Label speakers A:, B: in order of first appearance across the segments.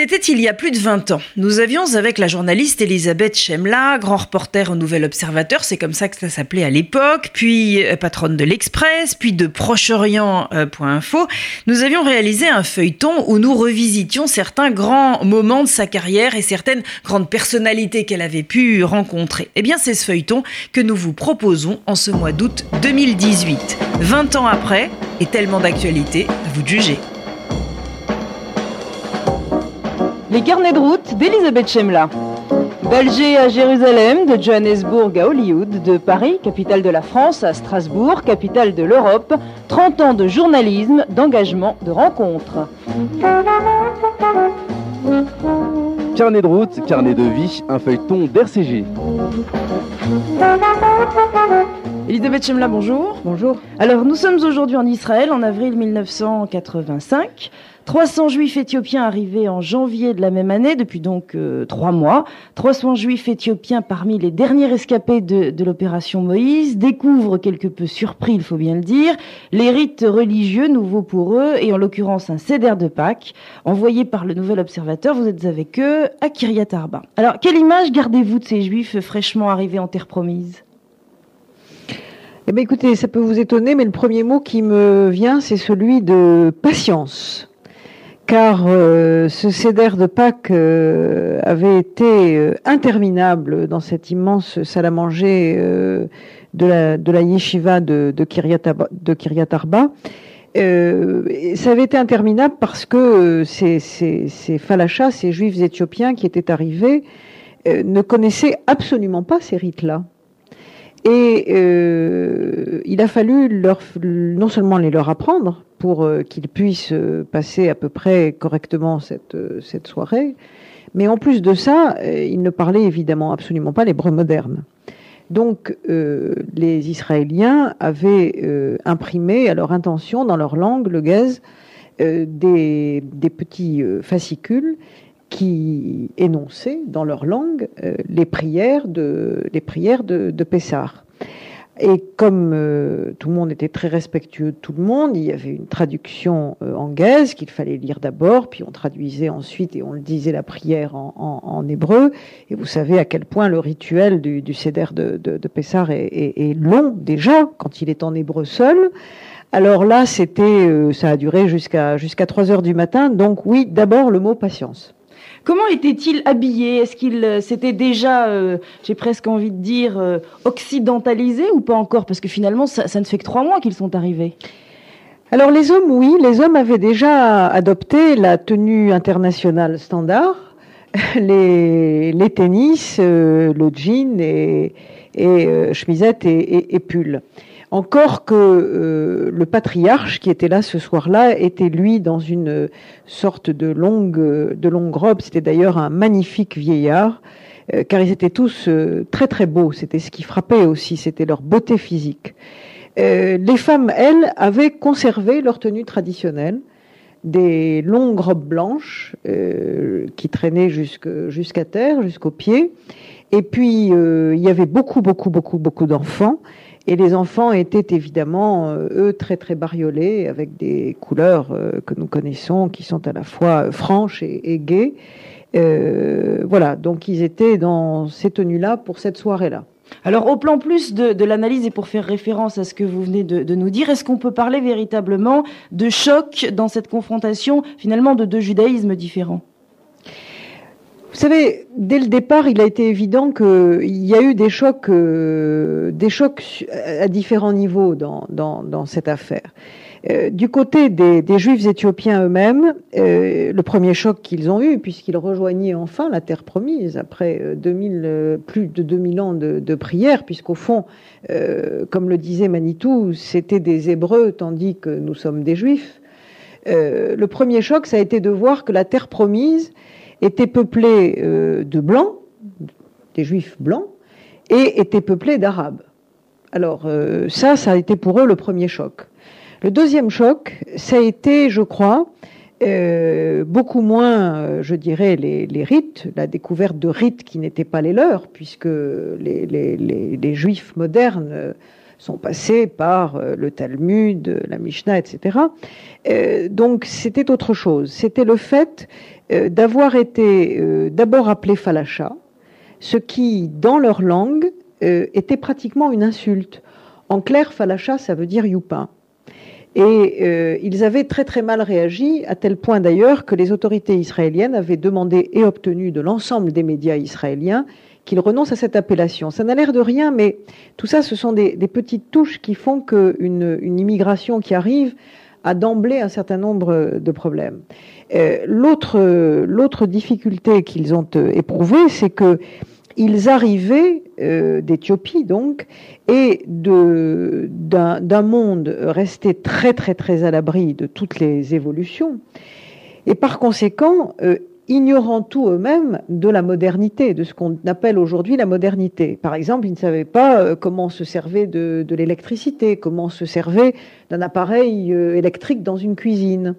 A: C'était il y a plus de 20 ans. Nous avions avec la journaliste Elisabeth Chemla, grand reporter au Nouvel Observateur, c'est comme ça que ça s'appelait à l'époque, puis euh, patronne de l'Express, puis de Proche-Orient.info, nous avions réalisé un feuilleton où nous revisitions certains grands moments de sa carrière et certaines grandes personnalités qu'elle avait pu rencontrer. Eh bien, c'est ce feuilleton que nous vous proposons en ce mois d'août 2018. 20 ans après, et tellement d'actualité, à vous de juger.
B: Les carnets de route d'Elisabeth Chemla. D'Alger à Jérusalem, de Johannesburg à Hollywood, de Paris, capitale de la France, à Strasbourg, capitale de l'Europe, 30 ans de journalisme, d'engagement, de rencontres.
C: Carnet de route, carnet de vie, un feuilleton d'RCG.
B: Elisabeth Chemla, bonjour.
D: Bonjour.
B: Alors, nous sommes aujourd'hui en Israël, en avril 1985. 300 juifs éthiopiens arrivés en janvier de la même année, depuis donc euh, trois mois. 300 juifs éthiopiens parmi les derniers rescapés de, l'opération Moïse découvrent quelque peu surpris, il faut bien le dire, les rites religieux nouveaux pour eux, et en l'occurrence un céder de Pâques, envoyé par le Nouvel Observateur. Vous êtes avec eux à Kiryat Arba. Alors, quelle image gardez-vous de ces juifs fraîchement arrivés en terre promise?
D: Eh bien, écoutez, ça peut vous étonner, mais le premier mot qui me vient, c'est celui de patience car euh, ce céder de Pâques euh, avait été euh, interminable dans cette immense salle à manger de, la, yeshiva de, de, Kiryat, Arba. ça avait été interminable parce que ces, ces, ces falachas, ces juifs éthiopiens qui étaient arrivés, ne connaissaient absolument pas ces rites-là. Et euh, il a fallu leur, non seulement les leur apprendre pour euh, qu'ils puissent euh, passer à peu près correctement cette, cette soirée, mais en plus de ça, ils ne parlaient évidemment absolument pas l'hébreu moderne. Donc les Israéliens avaient imprimé à leur intention dans leur langue, le gaz, des, des, petits fascicules qui énonçaient dans leur langue euh, les prières de les prières de, de Pessar. Et comme euh, tout le monde était très respectueux de tout le monde, il y avait une traduction euh, en gaze qu'il fallait lire d'abord, puis on traduisait ensuite et on le disait la prière en, en, en, hébreu. Et vous savez à quel point le rituel du, du Seder de, de, de Pessar est, est, est, long déjà quand il est en hébreu seul. Alors là, c'était, ça a duré jusqu'à jusqu'à 3 heures du matin. Donc oui, d'abord le mot patience.
B: Comment était-il habillé? Est-ce qu'il euh, s'était déjà, euh, j'ai presque envie de dire, euh, occidentalisé ou pas encore? Parce que finalement, ça, ne fait que trois mois qu'ils sont arrivés.
D: Alors les hommes, oui, les hommes avaient déjà adopté la tenue internationale standard, les, tennis, le jean et, et chemisette et, et, et pull. Encore que euh, le patriarche qui était là ce soir-là était lui dans une sorte de longue, de longue robe. C'était d'ailleurs un magnifique vieillard, euh, car ils étaient tous euh, très très beaux. C'était ce qui frappait aussi, c'était leur beauté physique. Les femmes, elles, avaient conservé leur tenue traditionnelle, des longues robes blanches qui traînaient jusqu'à terre, jusqu'aux pieds. Et puis, il y avait beaucoup, beaucoup, beaucoup, beaucoup d'enfants. Et les enfants étaient évidemment, euh, eux, très très bariolés, avec des couleurs euh, que nous connaissons, qui sont à la fois franches et, gaies. Euh, voilà, donc ils étaient dans ces tenues-là pour cette soirée-là.
B: Alors, au plan plus de, l'analyse et pour faire référence à ce que vous venez de nous dire, est-ce qu'on peut parler véritablement de choc dans cette confrontation, finalement, de deux judaïsmes différents?
D: Vous savez, dès le départ, il a été évident qu'il y a eu des chocs, euh, des chocs à différents niveaux dans, cette affaire. Euh, du côté des, Juifs éthiopiens eux-mêmes, euh, le premier choc qu'ils ont eu, puisqu'ils rejoignaient enfin la terre promise après 2000, plus de 2000 ans de, de prière, puisqu'au fond, comme le disait Manitou, c'était des Hébreux tandis que nous sommes des Juifs. le premier choc, ça a été de voir que la terre promise était peuplé euh, de blancs, des juifs blancs, et était peuplé d'arabes. Alors euh, ça, ça a été pour eux le premier choc. Le deuxième choc, ça a été, je crois, euh, beaucoup moins, euh, je dirais, les, rites, la découverte de rites qui n'étaient pas les leurs, puisque les juifs modernes sont passés par le Talmud, la Mishnah, etc. donc c'était autre chose. C'était le fait d'avoir été d'abord appelé Falasha, ce qui, dans leur langue, était pratiquement une insulte. En clair, Falasha, ça veut dire youpin. Et euh, ils avaient très très mal réagi, à tel point d'ailleurs que les autorités israéliennes avaient demandé et obtenu de l'ensemble des médias israéliens qu'ils renoncent à cette appellation. Ça n'a l'air de rien, mais tout ça, ce sont des, petites touches qui font qu'une une immigration qui arrive a d'emblée un certain nombre de problèmes. Euh, l'autre difficulté qu'ils ont euh, éprouvée, c'est que ils arrivaient euh, d'Éthiopie donc et d'un monde resté très très très à l'abri de toutes les évolutions et par conséquent ignorant tout eux-mêmes de la modernité, de ce qu'on appelle aujourd'hui la modernité. Par exemple, ils ne savaient pas euh, comment se servait de, de l'électricité, comment se servait d'un appareil électrique dans une cuisine.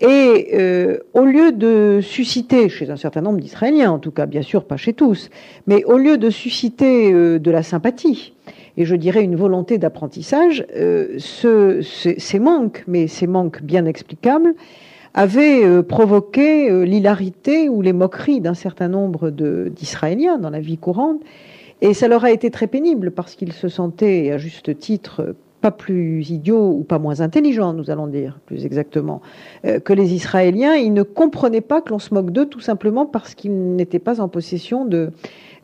D: Et euh, au lieu de susciter, chez un certain nombre d'Israéliens, en tout cas bien sûr pas chez tous, mais au lieu de susciter euh, de la sympathie, et je dirais une volonté d'apprentissage, euh, ce, ces manques, mais ces manques bien explicables, avaient provoqué l'hilarité ou les moqueries d'un certain nombre d'Israéliens dans la vie courante, et ça leur a été très pénible parce qu'ils se sentaient, à juste titre, pas plus idiots ou pas moins intelligents, nous allons dire plus exactement, euh, que les Israéliens. Ils ne comprenaient pas que l'on se moque d'eux tout simplement parce qu'ils n'étaient pas en possession de,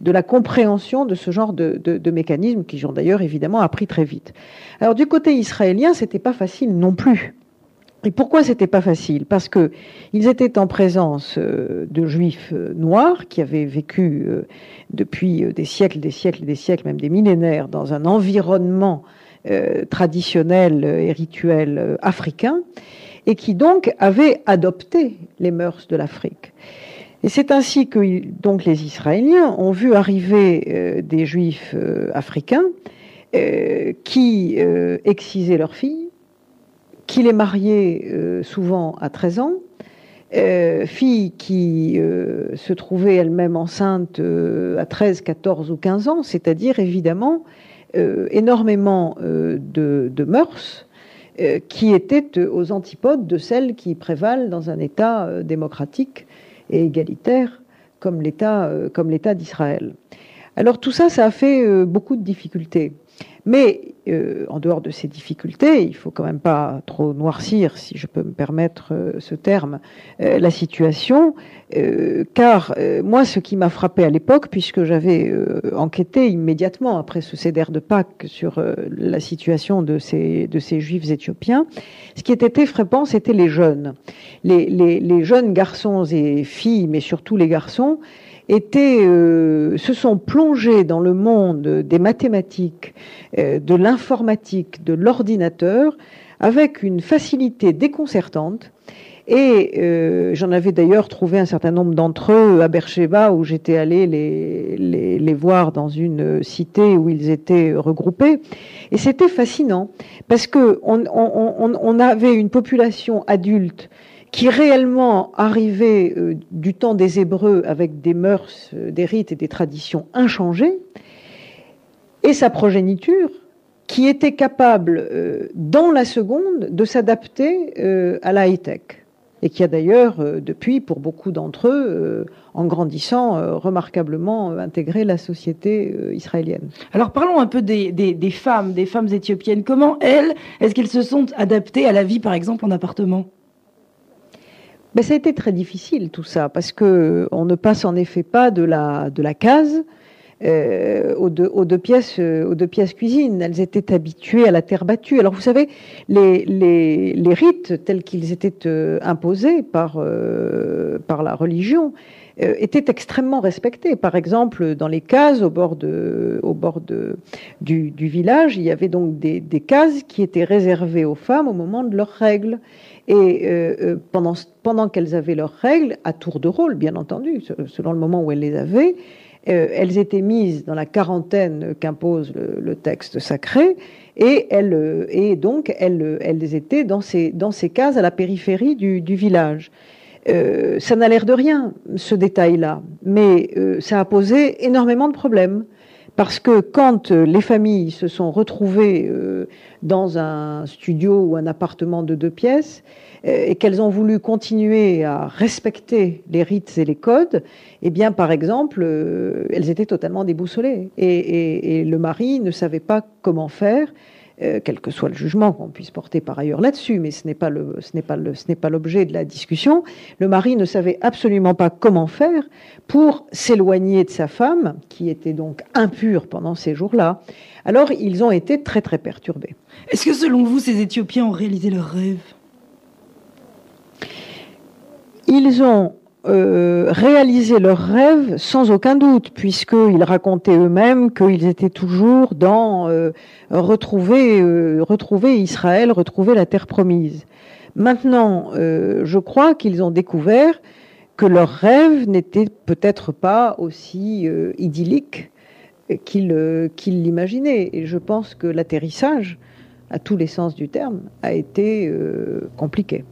D: de la compréhension de ce genre de, de, mécanismes qui ont d'ailleurs évidemment appris très vite. Alors du côté israélien, c'était pas facile non plus. Et pourquoi c'était pas facile? Parce que ils étaient en présence euh, de juifs euh, noirs qui avaient vécu depuis des siècles, des siècles, des siècles, même des millénaires, dans un environnement euh, traditionnels et rituels euh, africains, et qui donc avaient adopté les mœurs de l'Afrique. Et c'est ainsi que donc les Israéliens ont vu arriver euh, des Juifs africains qui excisaient leurs filles, qui les mariaient souvent à 13 ans, filles qui se trouvaient elles-mêmes enceintes à 13, 14 ou 15 ans, c'est-à-dire évidemment euh, énormément euh, de, mœurs euh, qui étaient aux antipodes de celles qui prévalent dans un État démocratique et égalitaire comme l'État d'Israël. Alors tout ça, ça a fait beaucoup de difficultés. Mais euh, en dehors de ces difficultés, il faut quand même pas trop noircir, si je peux me permettre euh, ce terme, euh, la situation, car moi, ce qui m'a frappé à l'époque, puisque j'avais enquêté immédiatement après ce céder de Pâques sur la situation de ces, juifs éthiopiens, ce qui était effrayant, c'était les jeunes. Les, les, les jeunes garçons et filles, mais surtout les garçons, étaient, euh, se sont plongés dans le monde des mathématiques, euh, de l'informatique, de l'ordinateur, avec une facilité déconcertante. Et euh, j'en avais d'ailleurs trouvé un certain nombre d'entre eux à Beersheba, où j'étais allé les, les, les, voir dans une cité où ils étaient regroupés. Et c'était fascinant, parce que on, on, on avait une population adulte qui réellement arrivait euh, du temps des Hébreux avec des mœurs, euh, des rites et des traditions inchangées, et sa progéniture qui était capable, euh, dans la seconde, de s'adapter à la high-tech, et qui a d'ailleurs, depuis, pour beaucoup d'entre eux, en grandissant, remarquablement intégré la société israélienne.
B: Alors parlons un peu des, des femmes, des femmes éthiopiennes. Comment elles, est-ce qu'elles se sont adaptées à la vie, par exemple, en appartement?
D: Ben, ça a été très difficile tout ça, parce que on ne passe en effet pas de la, de la case euh, aux, deux, aux, deux pièces, euh, aux deux pièces cuisine. Elles étaient habituées à la terre battue. Alors vous savez, les, les, les rites tels qu'ils étaient euh, imposés par, euh, par la religion euh, étaient extrêmement respectés. Par exemple, dans les cases au bord, de, au bord de, du, du village, il y avait donc des, des cases qui étaient réservées aux femmes au moment de leurs règles. Et euh, pendant, pendant qu'elles avaient leurs règles, à tour de rôle, bien entendu, selon le moment où elles les avaient, euh, elles étaient mises dans la quarantaine qu'impose le, texte sacré, et, elles, et donc elles, étaient dans ces, dans cases à la périphérie du, village. Euh, ça n'a l'air de rien, ce détail-là, mais euh, ça a posé énormément de problèmes Parce que quand les familles se sont retrouvées dans un studio ou un appartement de deux pièces, et qu'elles ont voulu continuer à respecter les rites et les codes, eh bien, par exemple, elles étaient totalement déboussolées. et, le mari ne savait pas comment faire. Euh, quel que soit le jugement qu'on puisse porter par ailleurs là-dessus, mais ce n'est pas le, ce n'est pas le, ce n'est pas l'objet de la discussion. Le mari ne savait absolument pas comment faire pour s'éloigner de sa femme, qui était donc impure pendant ces jours-là. Alors ils ont été très très perturbés.
B: Est-ce que selon vous, ces Éthiopiens ont réalisé leur rêve
D: Ils ont euh, réaliser leurs rêves sans aucun doute, puisqu'ils racontaient eux-mêmes qu'ils étaient toujours dans euh, retrouver, euh, retrouver Israël, retrouver la terre promise. Maintenant, je crois qu'ils ont découvert que leurs rêves n'étaient peut-être pas aussi idylliques qu'ils qu'ils l'imaginaient. Et je pense que l'atterrissage, à tous les sens du terme, a été compliqué.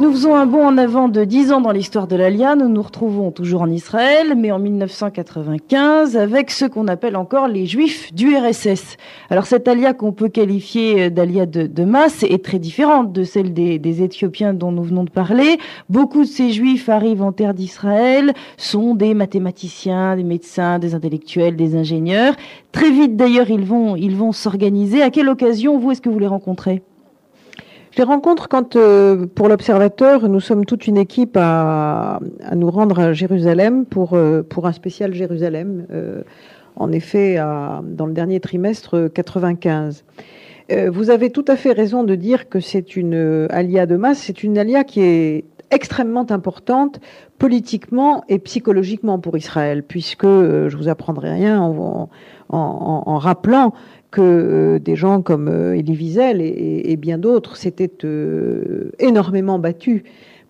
B: Nous faisons un bond en avant de 10 ans dans l'histoire de l'Alia. Nous nous retrouvons toujours en Israël, mais en 1995 avec ce qu'on appelle encore les Juifs du RSS. Alors cette Alia qu'on peut qualifier d'Alia de, masse est très différente de celle des, des, Éthiopiens dont nous venons de parler. Beaucoup de ces Juifs arrivent en terre d'Israël, sont des mathématiciens, des médecins, des intellectuels, des ingénieurs. Très vite d'ailleurs ils vont ils vont s'organiser. À quelle occasion vous est-ce que vous les rencontrez?
D: Les rencontre quand, euh, pour l'Observateur, nous sommes toute une équipe à, nous rendre à Jérusalem pour, euh, un spécial Jérusalem, euh, en effet, dans le dernier trimestre 95. vous avez tout à fait raison de dire que c'est une alia de masse, c'est une alia qui est extrêmement importante politiquement et psychologiquement pour Israël, puisque je vous apprendrai rien en, en, en rappelant que euh, des gens comme euh, Elie Wiesel et, bien d'autres s'étaient euh, énormément battus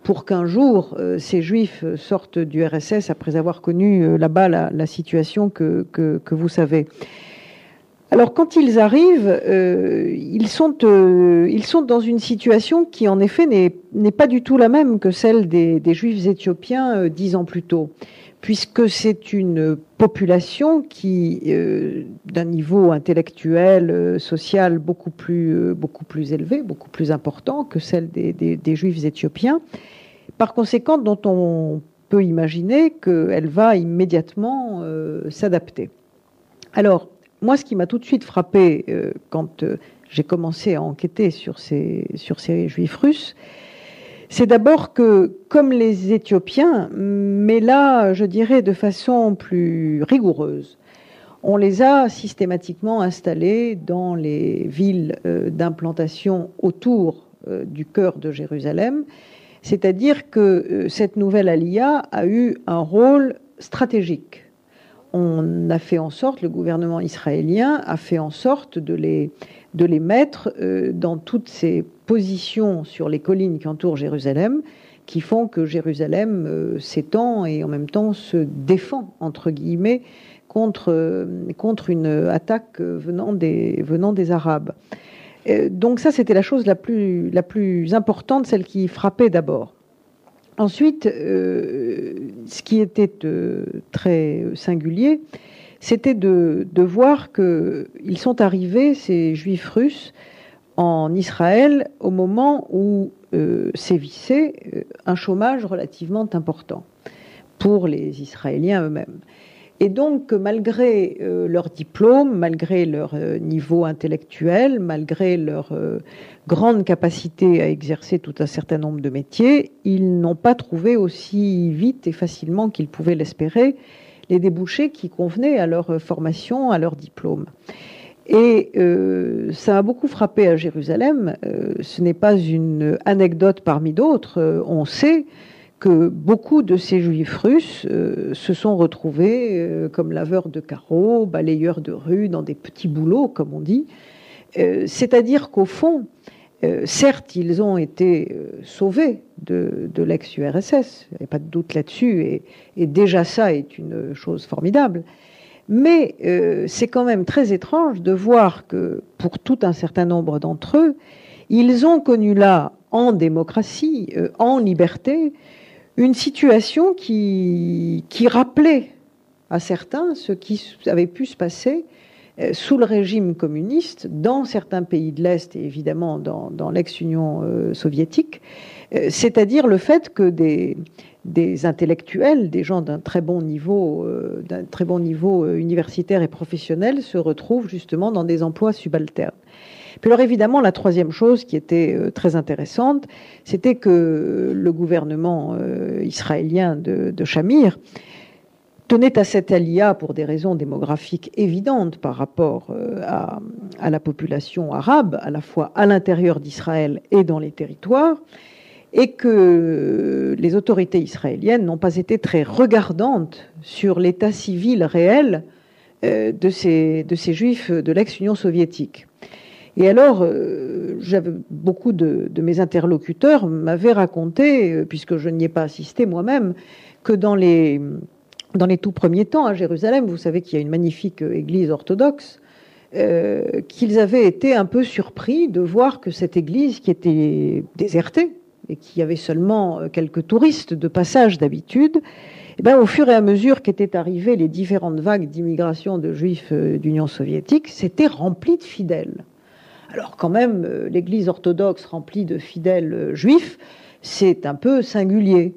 D: pour qu'un jour ces juifs sortent du RSS après avoir connu là-bas la, situation que, vous savez. Alors quand ils arrivent, euh, ils, sont, euh, dans une situation qui en effet n'est pas du tout la même que celle des, juifs éthiopiens euh, dix ans plus tôt, puisque c'est une population qui, d'un niveau intellectuel, social beaucoup plus, beaucoup plus élevé, beaucoup plus important que celle des, des juifs éthiopiens, par conséquent dont on peut imaginer qu'elle va immédiatement s'adapter. Alors, moi, ce qui m'a tout de suite frappé euh, quand euh, j'ai commencé à enquêter sur ces, sur ces juifs russes, c'est d'abord que, comme les Éthiopiens, mais là, je dirais de façon plus rigoureuse, on les a systématiquement installés dans les villes euh, d'implantation autour du cœur de Jérusalem, c'est-à-dire que cette nouvelle alia a eu un rôle stratégique on a fait en sorte, le gouvernement israélien a fait en sorte de les, de les mettre euh, dans toutes ces positions sur les collines qui entourent Jérusalem, qui font que Jérusalem euh, s'étend et en même temps se défend, entre guillemets, contre, euh, contre une attaque venant des, venant des Arabes. donc ça, c'était la chose la plus, la plus importante, celle qui frappait d'abord. Ensuite, euh, ce qui était euh, très singulier, c'était de, voir qu'ils sont arrivés, ces juifs russes, en Israël au moment où euh, sévissait un chômage relativement important pour les Israéliens eux-mêmes. Et donc, malgré euh, leur diplôme, malgré leur euh, niveau intellectuel, malgré leur euh, grande capacité à exercer tout un certain nombre de métiers, ils n'ont pas trouvé aussi vite et facilement qu'ils pouvaient l'espérer les débouchés qui convenaient à leur formation, à leur diplôme. Et ça a beaucoup frappé à Jérusalem. ce n'est pas une anecdote parmi d'autres. on sait que beaucoup de ces juifs russes euh, se sont retrouvés euh, comme laveurs de carreaux, balayeurs de rue, dans des petits boulots, comme on dit. Euh, c'est-à-dire qu'au fond, certes, ils ont été sauvés de, l'ex-URSS, il n'y a pas de doute là-dessus, et, et, déjà ça est une chose formidable. Mais c'est quand même très étrange de voir que pour tout un certain nombre d'entre eux, ils ont connu là, en démocratie, en liberté, une situation qui, rappelait à certains ce qui avait pu se passer euh, sous le régime communiste dans certains pays de l'Est et évidemment dans, l'ex-Union euh, soviétique, euh, c'est-à-dire le fait que des, intellectuels, des gens d'un très bon niveau universitaire et professionnel se retrouvent justement dans des emplois subalternes. Puis alors évidemment, la troisième chose qui était euh, très intéressante, c'était que le gouvernement euh, israélien de, Shamir tenait à cette alia pour des raisons démographiques évidentes par rapport euh, à, la population arabe, à la fois à l'intérieur d'Israël et dans les territoires, et que les autorités israéliennes n'ont pas été très regardantes sur l'état civil réel de ces, de ces juifs de l'ex-Union soviétique. Et alors, euh, beaucoup de, mes interlocuteurs m'avaient raconté, euh, puisque je n'y ai pas assisté moi-même, que dans les, tout premiers temps à Jérusalem, vous savez qu'il y a une magnifique église orthodoxe, euh, qu'ils avaient été un peu surpris de voir que cette église, qui était désertée et qui avait seulement quelques touristes de passage d'habitude, eh ben, au fur et à mesure qu'étaient arrivées les différentes vagues d'immigration de juifs d'Union soviétique, c'était rempli de fidèles. Alors quand même, euh, l'Église orthodoxe remplie de fidèles euh, juifs, c'est un peu singulier.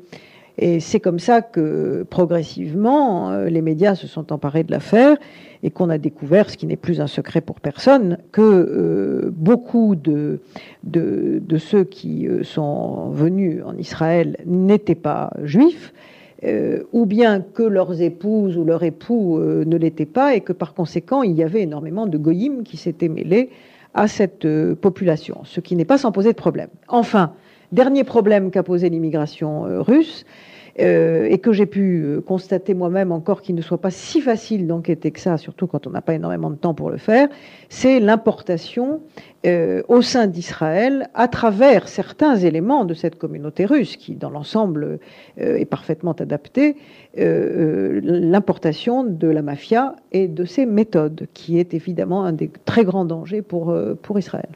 D: Et c'est comme ça que progressivement, euh, les médias se sont emparés de l'affaire et qu'on a découvert, ce qui n'est plus un secret pour personne, que beaucoup de, de, ceux qui sont venus en Israël n'étaient pas juifs, ou bien que leurs épouses ou leurs époux ne l'étaient pas, et que par conséquent, il y avait énormément de goyim qui s'étaient mêlés à cette euh, population, ce qui n'est pas sans poser de problème. Enfin, dernier problème qu'a posé l'immigration euh, russe, euh, et que j'ai pu euh, constater moi-même encore qu'il ne soit pas si facile d'enquêter que ça, surtout quand on n'a pas énormément de temps pour le faire, c'est l'importation euh, au sein d'Israël, à travers certains éléments de cette communauté russe, qui dans l'ensemble est parfaitement adaptée, l'importation de la mafia et de ses méthodes, qui est évidemment un des très grands dangers pour Israël.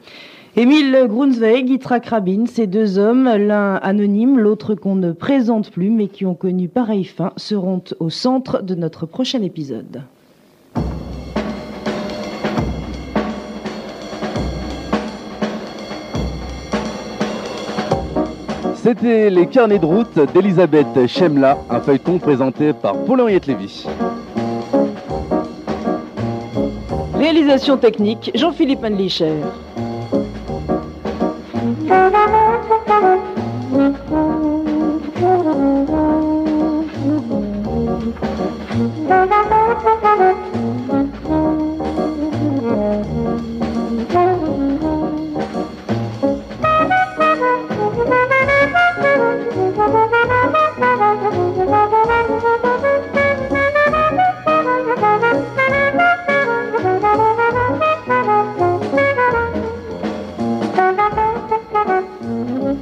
B: Émile Grunsweg, Yitzhak Rabin, ces deux hommes, l'un anonyme, l'autre qu'on ne présente plus, mais qui ont connu pareille fin, seront au centre de notre prochain épisode.
C: C'était les carnets de route d'Elisabeth Chemla, un feuilleton présenté par Paul-Henriette Lévy.
B: Réalisation technique, Jean-Philippe Manlicher. Thank you.